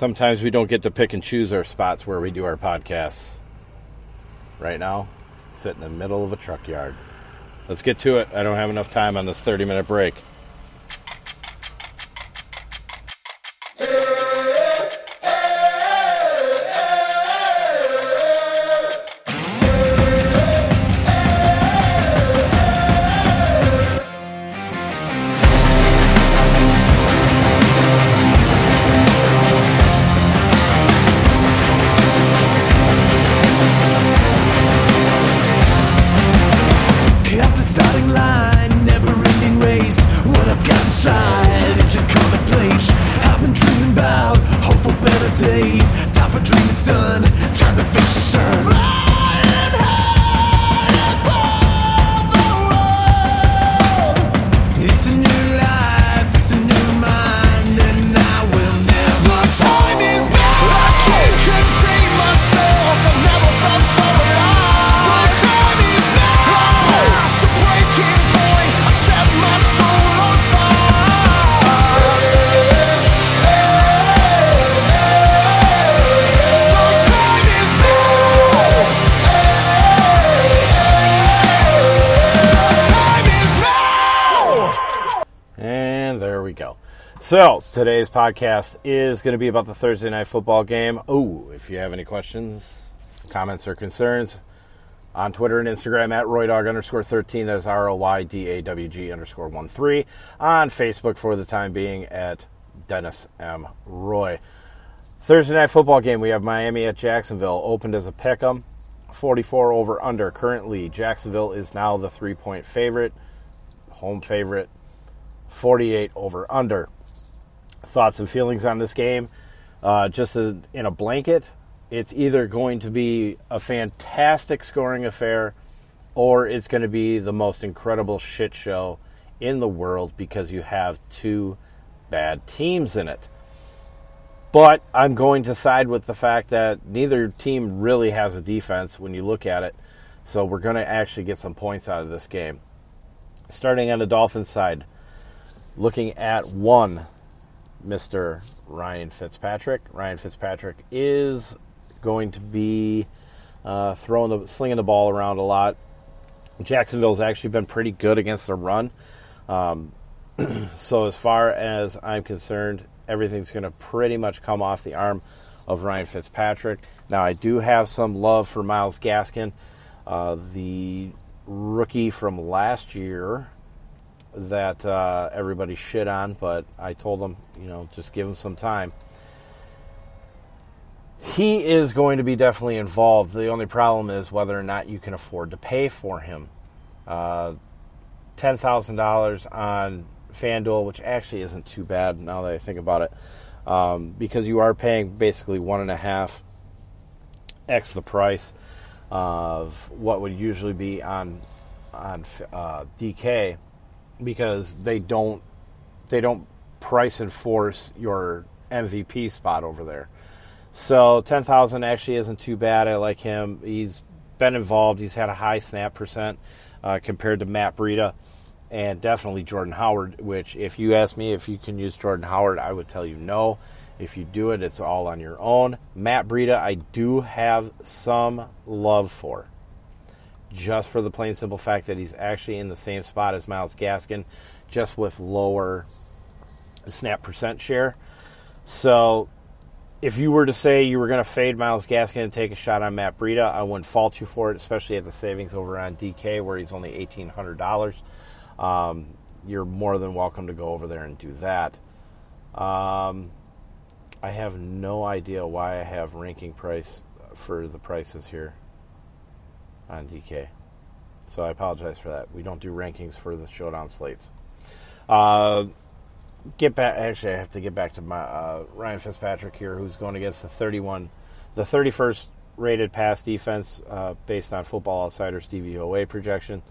Sometimes we don't get to pick and choose our spots where we do our podcasts. Right now, sit in the middle of a truck yard. Let's get to it. I don't have enough time on this 30 minute break. So, today's podcast is going to be about the Thursday night football game. Oh, if you have any questions, comments, or concerns, on Twitter and Instagram at RoyDawg underscore 13. That is R O Y D A W G underscore 1 3. On Facebook for the time being at Dennis M. Roy. Thursday night football game, we have Miami at Jacksonville. Opened as a pick 'em, 44 over under. Currently, Jacksonville is now the three point favorite, home favorite, 48 over under. Thoughts and feelings on this game? Uh, just a, in a blanket, it's either going to be a fantastic scoring affair or it's going to be the most incredible shit show in the world because you have two bad teams in it. But I'm going to side with the fact that neither team really has a defense when you look at it. So we're going to actually get some points out of this game. Starting on the Dolphins side, looking at one, Mr. Ryan Fitzpatrick. Ryan Fitzpatrick is going to be uh, throwing the slinging the ball around a lot. Jacksonville's actually been pretty good against the run. Um, so as far as I'm concerned, everything's going to pretty much come off the arm of Ryan Fitzpatrick. Now I do have some love for Myles Gaskin, uh, the rookie from last year that uh, everybody shit on, but I told him, you know, just give him some time. He is going to be definitely involved. The only problem is whether or not you can afford to pay for him. Uh, $10,000 on FanDuel, which actually isn't too bad now that I think about it, um, because you are paying basically one and a half x the price of what would usually be on on uh, DK, because they don't they don't price enforce your MVP spot over there. So ten thousand actually isn't too bad. I like him. He's been involved. He's had a high snap percent uh, compared to Matt Breida and definitely Jordan Howard. Which, if you ask me if you can use Jordan Howard, I would tell you no. If you do it, it's all on your own. Matt Breida, I do have some love for, just for the plain simple fact that he's actually in the same spot as Myles Gaskin, just with lower snap percent share. So if you were to say you were going to fade Myles Gaskin and take a shot on Matt Breida, I wouldn't fault you for it, especially at the savings over on DK where he's only eighteen hundred dollars. Um, you're more than welcome to go over there and do that. Um, I have no idea why I have ranking price for the prices here on DK, so I apologize for that. We don't do rankings for the showdown slates. Uh, get back. Actually, I have to get back to my uh, Ryan Fitzpatrick here, who's going against the 31, the 31st rated pass defense uh, based on Football Outsiders DVOA projection.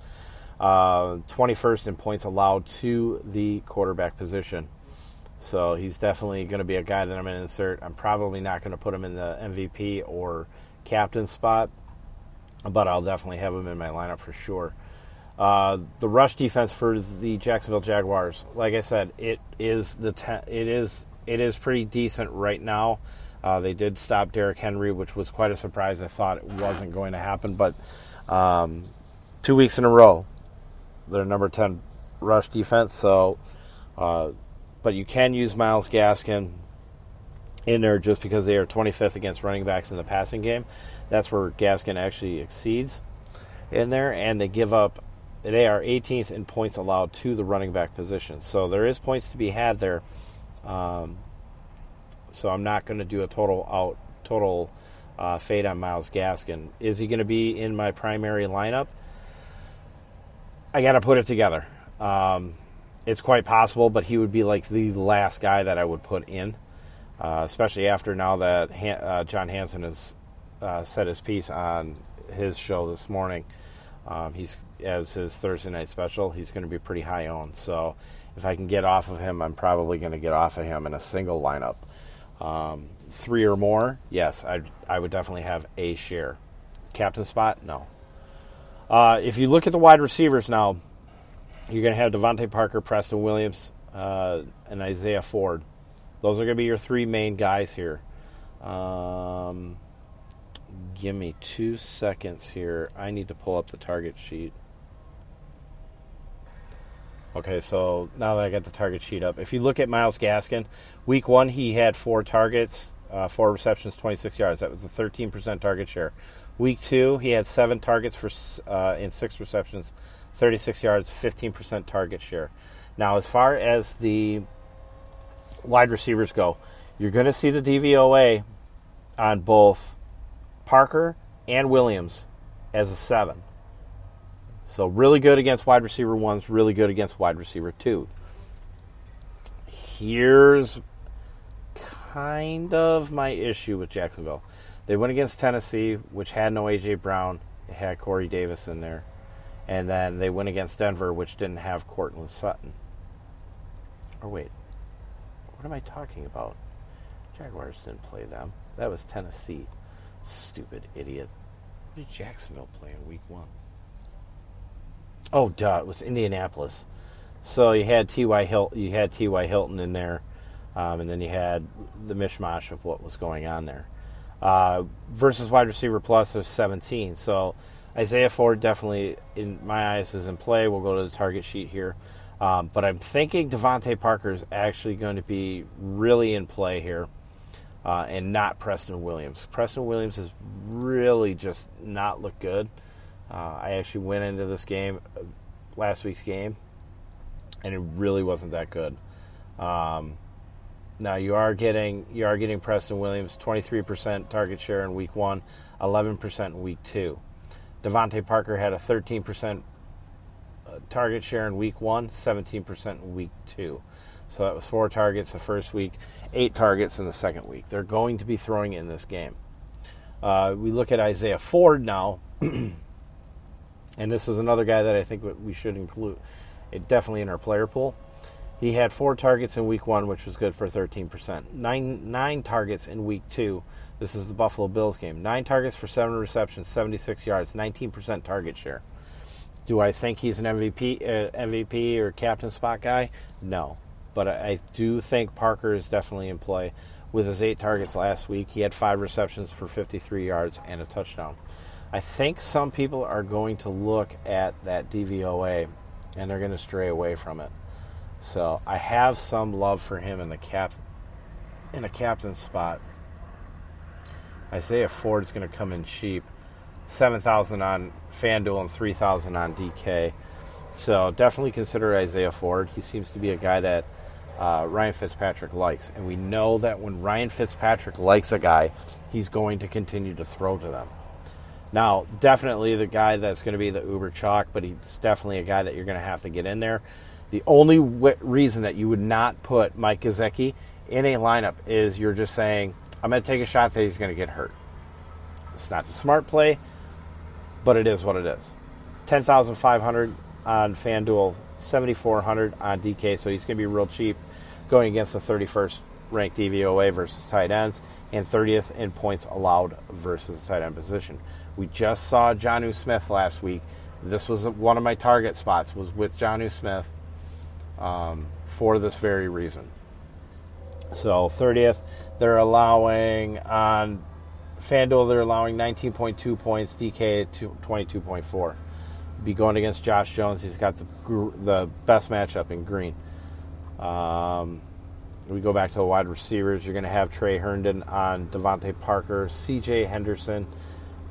Uh, 21st in points allowed to the quarterback position. So he's definitely going to be a guy that I'm going to insert. I'm probably not going to put him in the MVP or captain spot, but I'll definitely have him in my lineup for sure. Uh, the rush defense for the Jacksonville Jaguars, like I said, it is the te- it is it is pretty decent right now. Uh, they did stop Derrick Henry, which was quite a surprise. I thought it wasn't going to happen, but um, two weeks in a row, they're number 10 rush defense. So, uh, but you can use Myles Gaskin in there just because they are 25th against running backs in the passing game. That's where Gaskin actually exceeds in there, and they give up. They are 18th in points allowed to the running back position. So there is points to be had there. Um, so I'm not going to do a total out total uh, fade on Myles Gaskin. Is he going to be in my primary lineup? I got to put it together. Um, it's quite possible, but he would be like the last guy that I would put in, uh, especially after now that Han- uh, John Hansen has uh, said his piece on his show this morning. Um, he's as his Thursday night special. He's going to be pretty high owned. So if I can get off of him, I'm probably going to get off of him in a single lineup. Um, three or more, yes, I I would definitely have a share. Captain spot, no. Uh, if you look at the wide receivers now, you're going to have DeVante Parker, Preston Williams, uh, and Isaiah Ford. Those are going to be your three main guys here. Um, give me two seconds here. I need to pull up the target sheet. Okay, so now that I got the target sheet up, if you look at Myles Gaskin, week one he had four targets, uh, four receptions, 26 yards. That was a 13% target share. Week two he had seven targets for uh, in six receptions, 36 yards, 15% target share. Now, as far as the wide receivers go, you're going to see the DVOA on both Parker and Williams as a seven. So really good against wide receiver ones, really good against wide receiver two. Here's kind of my issue with Jacksonville. They went against Tennessee, which had no AJ Brown. It had Corey Davis in there. And then they went against Denver, which didn't have Courtland Sutton. Or wait, what am I talking about? Jaguars didn't play them. That was Tennessee. Stupid idiot. What did Jacksonville play in week one? Oh, duh! It was Indianapolis. So you had T.Y. Hilton, you had T.Y. Hilton in there, um, and then you had the mishmash of what was going on there. Uh, versus wide receiver plus of 17. So Isaiah Ford definitely, in my eyes, is in play. We'll go to the target sheet here. Um, but I'm thinking DeVante Parker is actually going to be really in play here uh, and not Preston Williams. Preston Williams has really just not looked good. Uh, I actually went into this game, last week's game, and it really wasn't that good. Um, now you are getting you are getting Preston Williams 23% target share in week one, 11% in week two. DeVante Parker had a 13% uh, target share in week one, 17% in week two. So that was four targets the first week, eight targets in the second week. They're going to be throwing in this game. Uh, we look at Isaiah Ford now. and this is another guy that I think we should include it definitely in our player pool. He had four targets in week one, which was good for 13%. Nine, nine targets in week two. This is the Buffalo Bills game. Nine targets for seven receptions, 76 yards, 19% target share. Do I think he's an MVP, uh, MVP or captain spot guy? No, but I, do think Parker is definitely in play. With his eight targets last week, he had five receptions for 53 yards and a touchdown. I think some people are going to look at that DVOA and they're going to stray away from it. So I have some love for him in the cap in a captain spot. Isaiah Ford's going to come in cheap, seven thousand on FanDuel and three thousand on DK. So definitely consider Isaiah Ford. He seems to be a guy that uh, Ryan Fitzpatrick likes, and we know that when Ryan Fitzpatrick likes a guy, he's going to continue to throw to them. Now, definitely the guy that's going to be the uber chalk, but he's definitely a guy that you're going to have to get in there. The only w- reason that you would not put Mike Gesicki in a lineup is you're just saying, I'm going to take a shot that he's going to get hurt. It's not the smart play, but it is what it is. 10,500 on FanDuel, 7,400 on DK, so he's going to be real cheap going against the 31st ranked DVOA versus tight ends and 30th in points allowed versus the tight end position. We just saw Jonnu Smith last week. This was one of my target spots was with Jonnu Smith um, for this very reason. So 30th, they're allowing on FanDuel, they're allowing 19.2 points, DK to 22.4. Be going against Josh Jones. He's got the the best matchup in green. Um, we go back to the wide receivers. You're going to have Tre Herndon on DeVante Parker, C.J. Henderson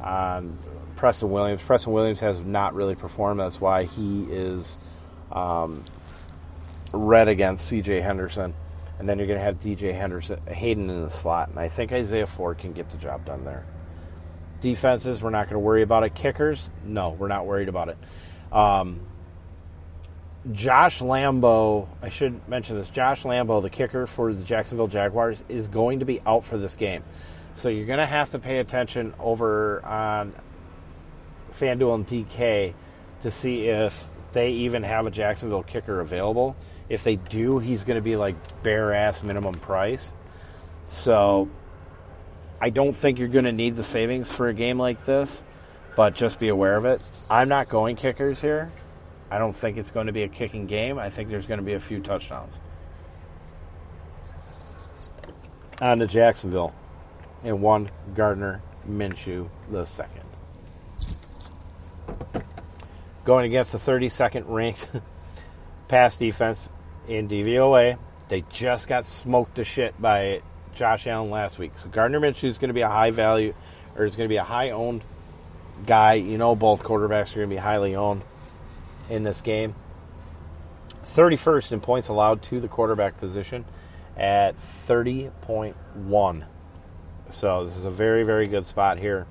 on Preston Williams. Preston Williams has not really performed. That's why he is um, red against C.J. Henderson. And then you're going to have DJ Henderson, Hayden in the slot. And I think Isaiah Ford can get the job done there. Defenses, we're not going to worry about it. Kickers, no, we're not worried about it. Um, Josh Lambo, I should mention this. Josh Lambo, the kicker for the Jacksonville Jaguars, is going to be out for this game. So you're going to have to pay attention over on FanDuel and DK to see if they even have a Jacksonville kicker available. If they do, he's going to be like bare ass minimum price. So I don't think you're going to need the savings for a game like this, but just be aware of it. I'm not going kickers here. I don't think it's going to be a kicking game. I think there's going to be a few touchdowns. On to Jacksonville. And one Gardner Minshew the second. Going against the 32nd ranked pass defense in DVOA. They just got smoked to shit by Josh Allen last week. So Gardner Minshew is going to be a high value, or is going to be a high owned guy. You know, both quarterbacks are going to be highly owned in this game. 31st in points allowed to the quarterback position at 30.1. So this is a very, very good spot here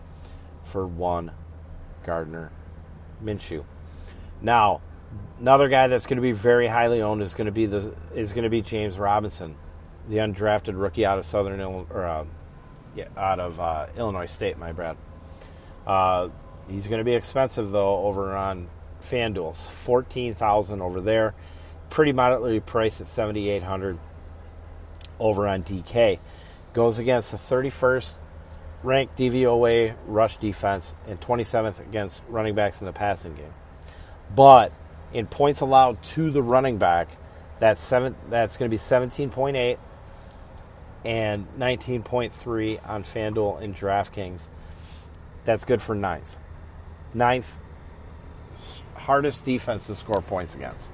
for one Gardner Minshew. Now, another guy that's going to be very highly owned is going to be the is going to be James Robinson, the undrafted rookie out of Southern Illinois, or uh, yeah, out of uh, Illinois State. My bad. Uh, he's going to be expensive though over on FanDuel, fourteen thousand over there, pretty moderately priced at seventy eight hundred over on DK. Goes against the thirty first ranked DVOA rush defense and twenty seventh against running backs in the passing game. But in points allowed to the running back, that's seven. That's going to be seventeen point eight and nineteen point three on FanDuel and DraftKings. That's good for ninth. Ninth hardest defense to score points against.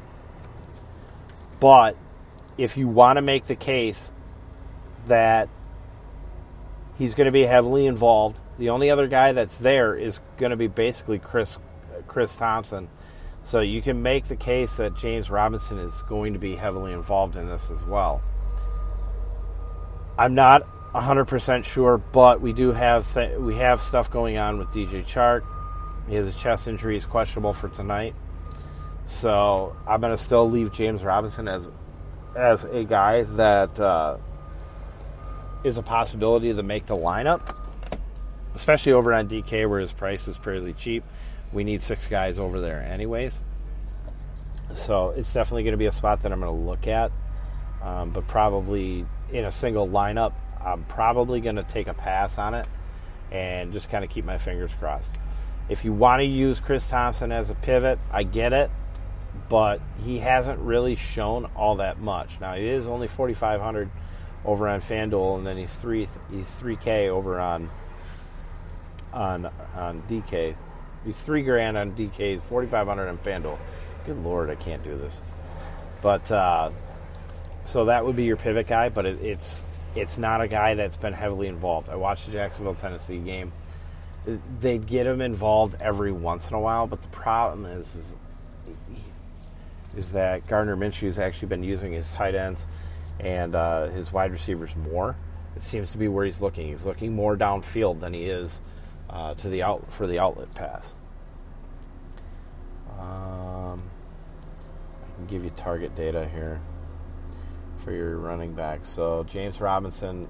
But if you want to make the case that he's going to be heavily involved, the only other guy that's there is going to be basically Chris Chris Thompson. So you can make the case that James Robinson is going to be heavily involved in this as well. I'm not 100% sure, but we do have th- we have stuff going on with DJ Chark. A chest injury. is questionable for tonight. So I'm going to still leave James Robinson as as a guy that uh, is a possibility to make the lineup, especially over on DK where his price is fairly cheap. We need six guys over there, anyways. So it's definitely going to be a spot that I'm going to look at, um, but probably in a single lineup, I'm probably going to take a pass on it and just kind of keep my fingers crossed. If you want to use Chris Thompson as a pivot, I get it, but he hasn't really shown all that much. Now he is only 4,500 over on FanDuel, and then he's three he's 3K over on on on DK. He's three grand on DK. He's 4,500 on FanDuel. Good lord, I can't do this. But uh, so that would be your pivot guy, but it, it's it's not a guy that's been heavily involved. I watched the Jacksonville Tennessee game they get him involved every once in a while, but the problem is is, is that Gardner Minshew has actually been using his tight ends and uh, his wide receivers more. It seems to be where he's looking. He's looking more downfield than he is uh, to the out for the outlet pass. Um, I can give you target data here for your running back. So James Robinson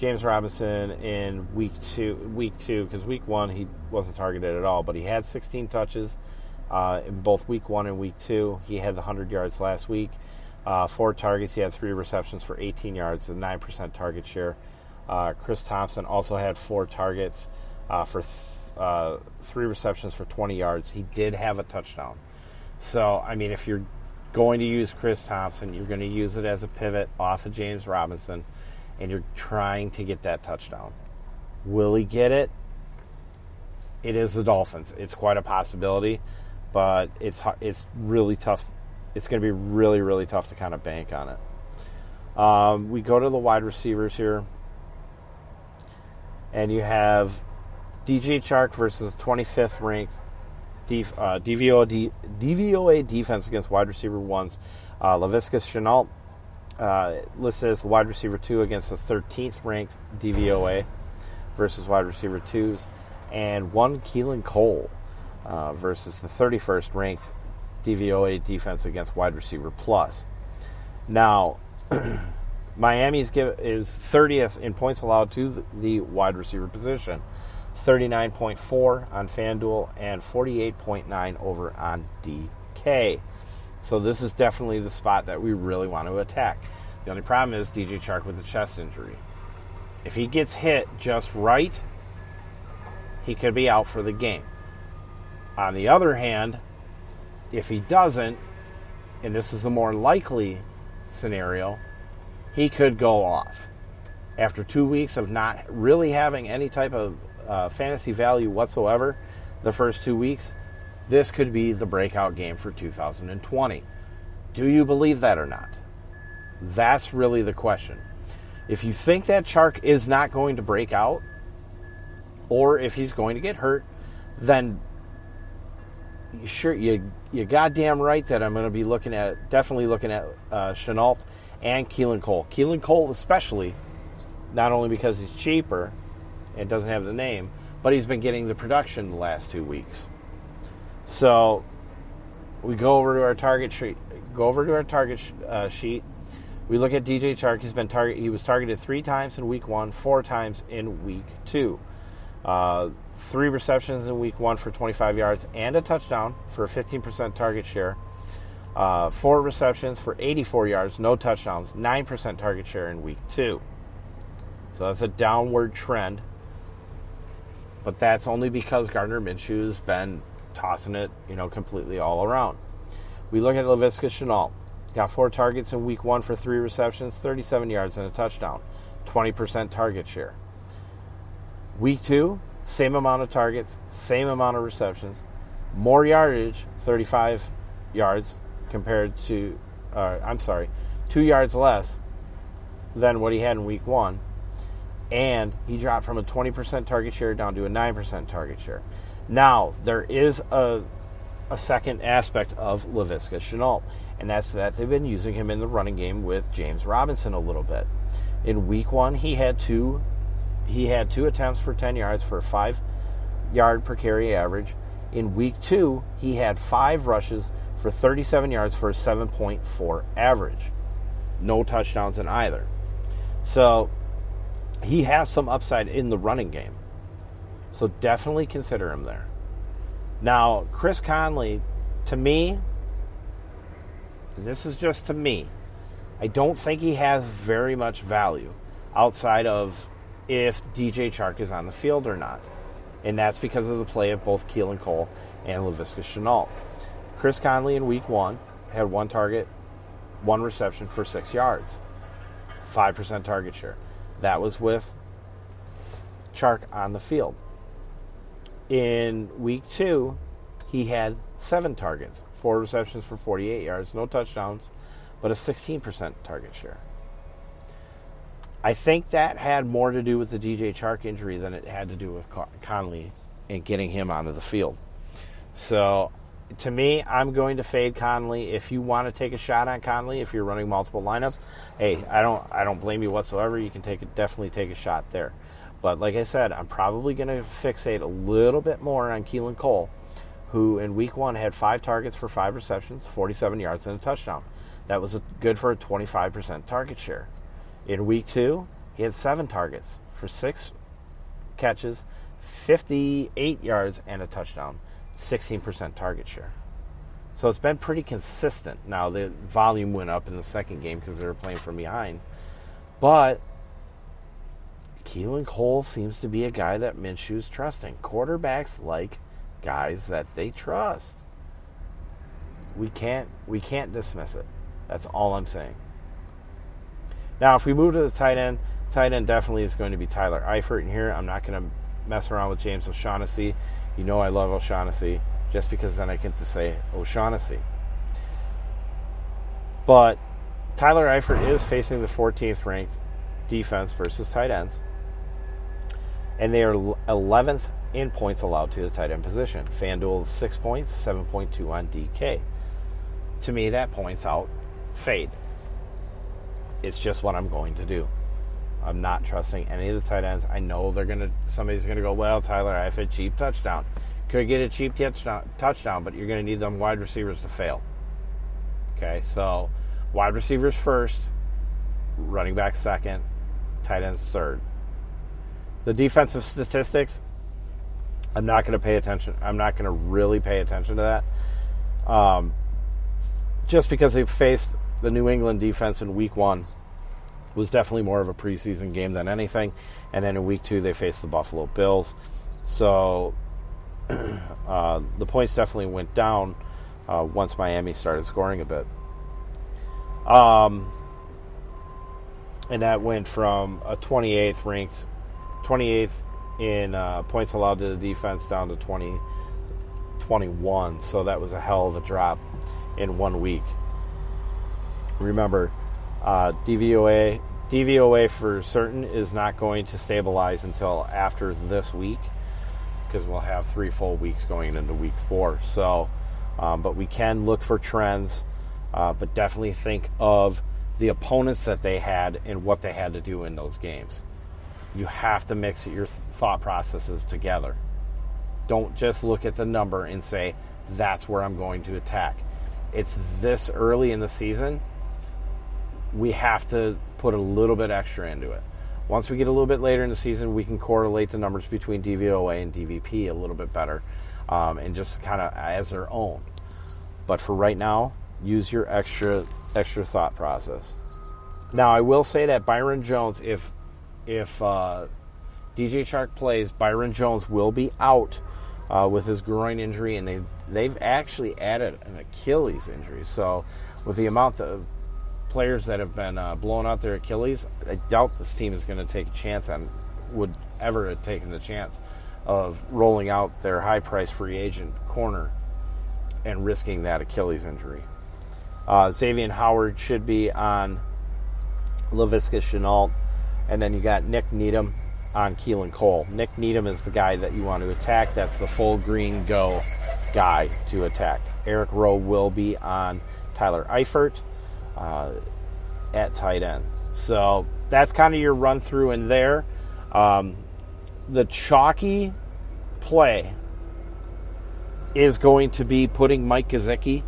James Robinson in week two, week two, because week one he wasn't targeted at all, but he had 16 touches uh, in both week one and week two. He had the 100 yards last week, uh, four targets. He had three receptions for 18 yards, a nine percent target share. Uh, Chris Thompson also had four targets uh, for th- uh, three receptions for 20 yards. He did have a touchdown. So I mean, if you're going to use Chris Thompson. You're going to use it as a pivot off of James Robinson, and you're trying to get that touchdown. Will he get it? It is the Dolphins. It's quite a possibility, but it's it's really tough. It's going to be really really tough to kind of bank on it. Um, we go to the wide receivers here, and you have DJ Chark versus 25th ranked uh, DVOA, DVOA defense against wide receiver ones. Uh, Laviska Shenault uh, listed as the wide receiver two against the 13th ranked DVOA versus wide receiver twos, and one Keelan Cole uh, versus the 31st ranked DVOA defense against wide receiver plus. Now, Miami's give, is 30th in points allowed to the wide receiver position. 39.4 on FanDuel, and 48.9 over on DK. So this is definitely the spot that we really want to attack. The only problem is DJ Chark with a chest injury. If he gets hit just right, he could be out for the game. On the other hand, if he doesn't, and this is the more likely scenario, he could go off. After two weeks of not really having any type of uh, fantasy value whatsoever the first two weeks, this could be the breakout game for 2020. Do you believe that or not? That's really the question. If you think that Chark is not going to break out, or if he's going to get hurt, then you sure you you goddamn right that I'm going to be looking at definitely looking at uh, Shenault and Keelan Cole. Keelan Cole especially, not only because he's cheaper, and doesn't have the name, but he's been getting the production the last two weeks. So we go over to our target sheet. Go over to our target sh- uh, sheet. We look at DJ Chark. He's been target. He was targeted three times in week one, four times in week two. Uh, three receptions in week one for 25 yards and a touchdown for a 15% target share. Uh, four receptions for 84 yards, no touchdowns, 9% target share in week two. So that's a downward trend. But that's only because Gardner Minshew's been tossing it, you know, completely all around. We look at Laviska Shenault. Got four targets in week one for three receptions, 37 yards, and a touchdown. 20% target share. Week two, same amount of targets, same amount of receptions, more yardage, 35 yards compared to, uh, I'm sorry, two yards less than what he had in week one and he dropped from a 20% target share down to a 9% target share. Now, there is a, a second aspect of Laviska Shenault, and that's that they've been using him in the running game with James Robinson a little bit. In week one, he had two he had two attempts for 10 yards for a five yard per carry average. In week two, he had five rushes for 37 yards for a 7.4 average. No touchdowns in either. So he has some upside in the running game. So definitely consider him there. Now, Chris Conley, to me, this is just to me, I don't think he has very much value outside of if DJ Chark is on the field or not. And that's because of the play of both Keelan Cole and Laviska Shenault. Chris Conley in week one had one target, one reception for six yards, 5% target share. That was with Chark on the field. In week two, he had seven targets, four receptions for 48 yards, no touchdowns, but a 16% target share. I think that had more to do with the DJ Chark injury than it had to do with Conley and getting him onto the field. So to me, I'm going to fade Conley. If you want to take a shot on Conley, if you're running multiple lineups, hey, I don't I don't blame you whatsoever. You can take a, definitely take a shot there. But like I said, I'm probably going to fixate a little bit more on Keelan Cole, who in week one had five targets for five receptions, 47 yards, and a touchdown. That was good for a 25% target share. In week two, he had seven targets for six catches, 58 yards, and a touchdown. 16% target share. So it's been pretty consistent. Now, the volume went up in the second game because they were playing from behind. But Keelan Cole seems to be a guy that Minshew's trusting. Quarterbacks like guys that they trust. we can't we can't dismiss it. That's all I'm saying. Now, if we move to the tight end, tight end definitely is going to be Tyler Eifert. And here, I'm not going to mess around with James O'Shaughnessy. You know I love O'Shaughnessy just because then I get to say O'Shaughnessy. But Tyler Eifert is facing the 14th ranked defense versus tight ends. And they are 11th in points allowed to the tight end position. FanDuel 6 points, 7.2 on DK. To me, that points out fade. It's just what I'm going to do. I'm not trusting any of the tight ends. I know they're gonna. Somebody's gonna go. Well, Tyler, I have a cheap touchdown. Could get a cheap touchdown, touchdown, but you're gonna need them wide receivers to fail. Okay, so wide receivers first, running back second, tight ends third. The defensive statistics, I'm not going to pay attention. I'm not going to really pay attention to that. Um, just because they faced the New England defense in week one was definitely more of a preseason game than anything. And then in week two, they faced the Buffalo Bills. So uh, the points definitely went down uh, once Miami started scoring a bit. Um, and that went from a 28th ranked, 28th in uh, points allowed to the defense down to 20, 21. So that was a hell of a drop in one week. Remember, uh, DVOA DVOA for certain is not going to stabilize until after this week because we'll have three full weeks going into week four. So, um, but we can look for trends, uh, but definitely think of the opponents that they had and what they had to do in those games. You have to mix your thought processes together. Don't just look at the number and say, that's where I'm going to attack. It's this early in the season we have to put a little bit extra into it. Once we get a little bit later in the season, we can correlate the numbers between DVOA and DVP a little bit better um, and just kind of as their own. But for right now, use your extra extra thought process. Now, I will say that Byron Jones, if if uh, DJ Chark plays, Byron Jones will be out uh, with his groin injury, and they they've actually added an Achilles injury. So, with the amount of players that have been uh, blown out their Achilles, I doubt this team is going to take a chance on, would ever have taken the chance of rolling out their high price free agent corner and risking that Achilles injury. Uh, Xavier Howard should be on Laviska Shenault, and then you got Nik Needham on Keelan Cole. Nik Needham is the guy that you want to attack. That's the full green go guy to attack. Eric Rowe will be on Tyler Eifert uh, at tight end. So that's kind of your run through in there. Um, the chalky play is going to be putting Mike Gesicki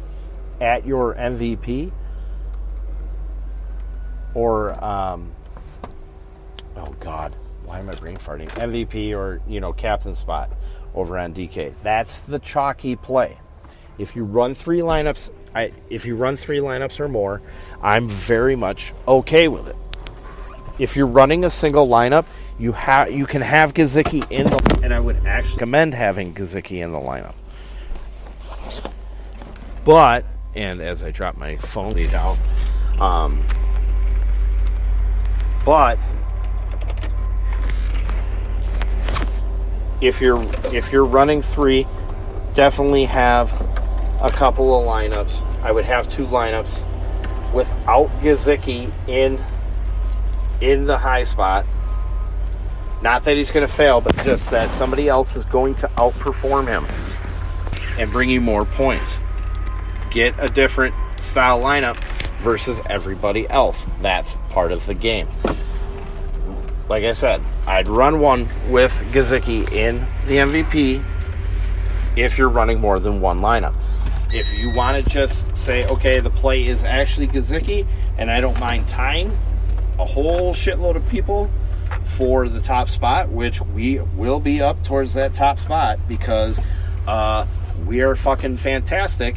at your MVP or um, oh god, why am I brain farting? MVP or you know captain spot over on DK. That's the chalky play. If you run three lineups, I, if you run three lineups or more, I'm very much okay with it. If you're running a single lineup, you have you can have Gesicki in the, and I would actually recommend having Gesicki in the lineup. But and as I drop my phone down, um, but if you're if you're running three, definitely have a couple of lineups. I would have two lineups without Gesicki in in the high spot. Not that he's going to fail, but just that somebody else is going to outperform him and bring you more points. Get a different style lineup versus everybody else. That's part of the game. Like I said, I'd run one with Gesicki in the MVP if you're running more than one lineup. If you want to just say, okay, the play is actually Gesicki, and I don't mind tying a whole shitload of people for the top spot, which we will be up towards that top spot because uh, we are fucking fantastic.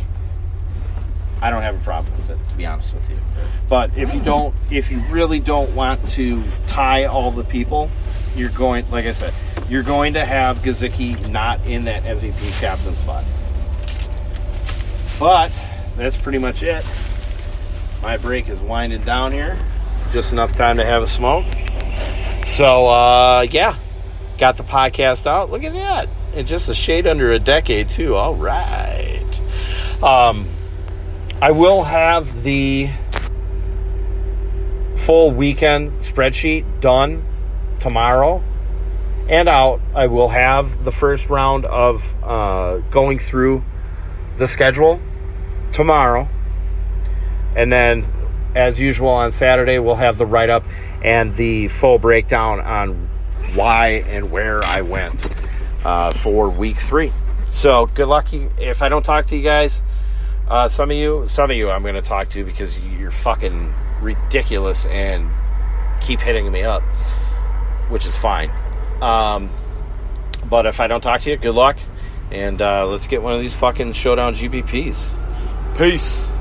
I don't have a problem with it, to be honest with you. But if you don't, if you really don't want to tie all the people, you're going, like I said, you're going to have Gesicki not in that MVP captain spot. But that's pretty much it. My break is winding down here. Just enough time to have a smoke. So, uh, yeah, got the podcast out. Look at that. And just a shade under a decade, too. All right. Um, I will have the full weekend spreadsheet done tomorrow and out. I will have the first round of uh, going through the schedule tomorrow. And then, as usual, on Saturday, we'll have the write up and the full breakdown on why and where I went uh, for week three. So, good luck. If I don't talk to you guys, uh, some of you, some of you, I'm going to talk to because you're fucking ridiculous and keep hitting me up, which is fine. Um, but if I don't talk to you, good luck, and uh, let's get one of these fucking showdown GPPs. Peace.